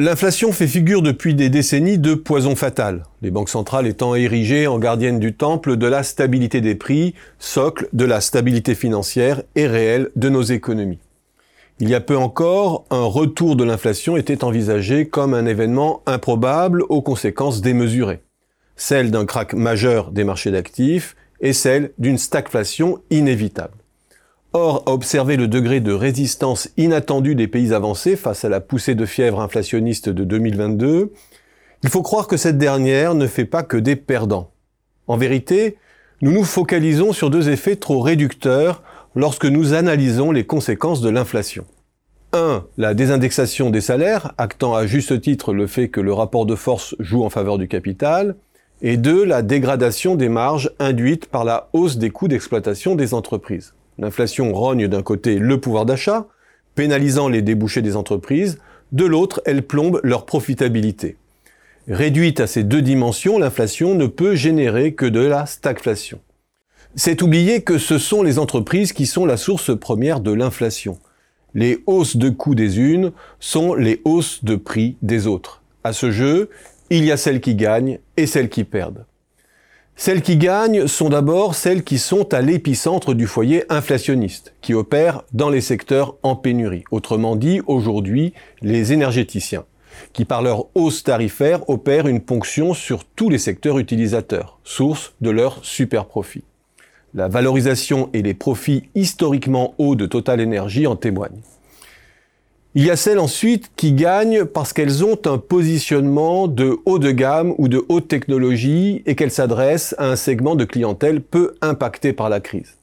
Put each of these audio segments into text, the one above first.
L'inflation fait figure depuis des décennies de poison fatal, les banques centrales étant érigées en gardiennes du temple de la stabilité des prix, socle de la stabilité financière et réelle de nos économies. Il y a peu encore, un retour de l'inflation était envisagé comme un événement improbable aux conséquences démesurées, celle d'un crack majeur des marchés d'actifs et celle d'une stagflation inévitable. Or, à observer le degré de résistance inattendu des pays avancés face à la poussée de fièvre inflationniste de 2022, il faut croire que cette dernière ne fait pas que des perdants. En vérité, nous nous focalisons sur deux effets trop réducteurs lorsque nous analysons les conséquences de l'inflation. 1. La désindexation des salaires, actant à juste titre le fait que le rapport de force joue en faveur du capital. Et 2. La dégradation des marges induite par la hausse des coûts d'exploitation des entreprises. L'inflation rogne d'un côté le pouvoir d'achat, pénalisant les débouchés des entreprises, de l'autre, elle plombe leur profitabilité. Réduite à ces deux dimensions, l'inflation ne peut générer que de la stagflation. C'est oublier que ce sont les entreprises qui sont la source première de l'inflation. Les hausses de coûts des unes sont les hausses de prix des autres. À ce jeu, il y a celles qui gagnent et celles qui perdent. Celles qui gagnent sont d'abord celles qui sont à l'épicentre du foyer inflationniste, qui opèrent dans les secteurs en pénurie. Autrement dit, aujourd'hui, les énergéticiens, qui par leur hausse tarifaire opèrent une ponction sur tous les secteurs utilisateurs, source de leur super profit. La valorisation et les profits historiquement hauts de Total Energy en témoignent. Il y a celles ensuite qui gagnent parce qu'elles ont un positionnement de haut de gamme ou de haute technologie et qu'elles s'adressent à un segment de clientèle peu impacté par la crise.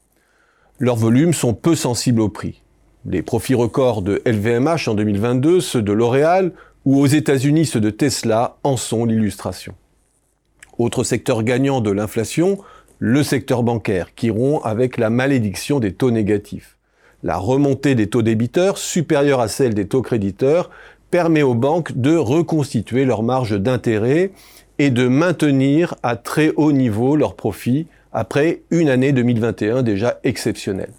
Leurs volumes sont peu sensibles au prix. Les profits records de LVMH en 2022, ceux de L'Oréal ou aux États-Unis ceux de Tesla en sont l'illustration. Autre secteur gagnant de l'inflation, le secteur bancaire qui rompt avec la malédiction des taux négatifs. La remontée des taux débiteurs, supérieure à celle des taux créditeurs, permet aux banques de reconstituer leur marge d'intérêt et de maintenir à très haut niveau leurs profits après une année 2021 déjà exceptionnelle.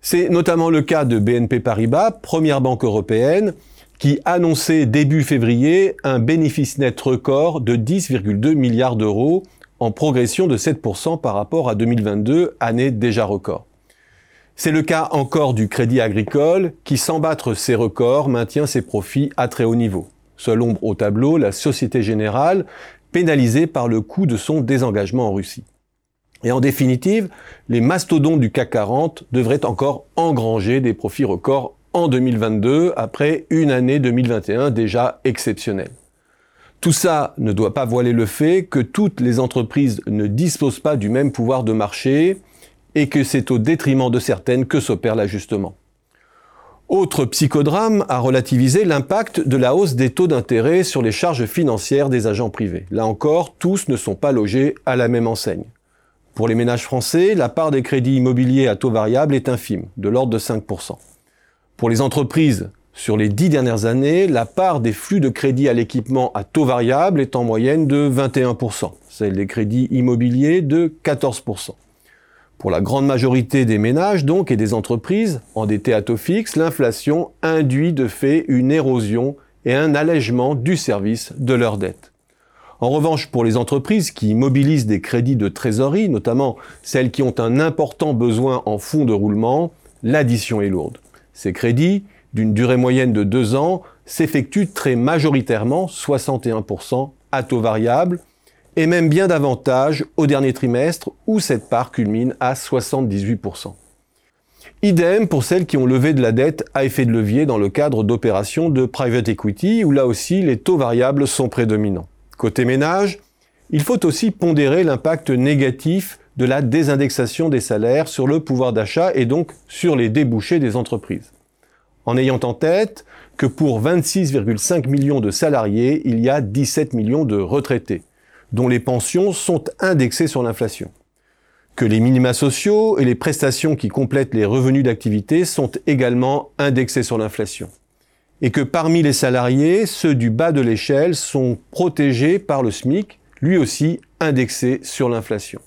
C'est notamment le cas de BNP Paribas, première banque européenne, qui annonçait début février un bénéfice net record de 10,2 milliards d'euros en progression de 7% par rapport à 2022, année déjà record. C'est le cas encore du crédit agricole qui, sans battre ses records, maintient ses profits à très haut niveau. Seule ombre au tableau, la Société Générale, pénalisée par le coût de son désengagement en Russie. Et en définitive, les mastodontes du CAC 40 devraient encore engranger des profits records en 2022 après une année 2021 déjà exceptionnelle. Tout ça ne doit pas voiler le fait que toutes les entreprises ne disposent pas du même pouvoir de marché et que c'est au détriment de certaines que s'opère l'ajustement. Autre psychodrame à relativiser l'impact de la hausse des taux d'intérêt sur les charges financières des agents privés. Là encore, tous ne sont pas logés à la même enseigne. Pour les ménages français, la part des crédits immobiliers à taux variable est infime, de l'ordre de 5%. Pour les entreprises, sur les dix dernières années, la part des flux de crédits à l'équipement à taux variable est en moyenne de 21%, celle des crédits immobiliers de 14%. Pour la grande majorité des ménages donc et des entreprises endettés à taux fixe, l'inflation induit de fait une érosion et un allègement du service de leurs dettes. En revanche, pour les entreprises qui mobilisent des crédits de trésorerie, notamment celles qui ont un important besoin en fonds de roulement, l'addition est lourde. Ces crédits, d'une durée moyenne de deux ans, s'effectuent très majoritairement, 61%, à taux variable, et même bien davantage au dernier trimestre où cette part culmine à 78%. Idem pour celles qui ont levé de la dette à effet de levier dans le cadre d'opérations de private equity où là aussi les taux variables sont prédominants. Côté ménage, il faut aussi pondérer l'impact négatif de la désindexation des salaires sur le pouvoir d'achat et donc sur les débouchés des entreprises. En ayant en tête que pour 26,5 millions de salariés, il y a 17 millions de retraités dont les pensions sont indexées sur l'inflation. Que les minima sociaux et les prestations qui complètent les revenus d'activité sont également indexés sur l'inflation. Et que parmi les salariés, ceux du bas de l'échelle sont protégés par le SMIC, lui aussi indexé sur l'inflation.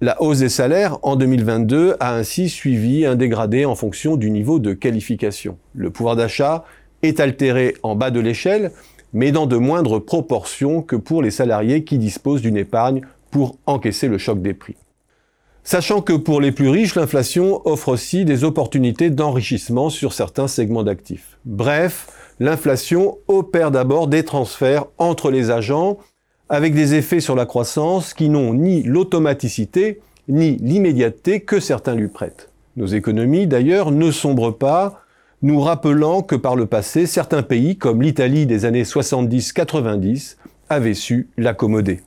La hausse des salaires en 2022 a ainsi suivi un dégradé en fonction du niveau de qualification. Le pouvoir d'achat est altéré en bas de l'échelle, mais dans de moindres proportions que pour les salariés qui disposent d'une épargne pour encaisser le choc des prix. Sachant que pour les plus riches, l'inflation offre aussi des opportunités d'enrichissement sur certains segments d'actifs. Bref, l'inflation opère d'abord des transferts entre les agents avec des effets sur la croissance qui n'ont ni l'automaticité ni l'immédiateté que certains lui prêtent. Nos économies, d'ailleurs, ne sombrent pas, nous rappelant que par le passé, certains pays, comme l'Italie des années 70-90, avaient su l'accommoder.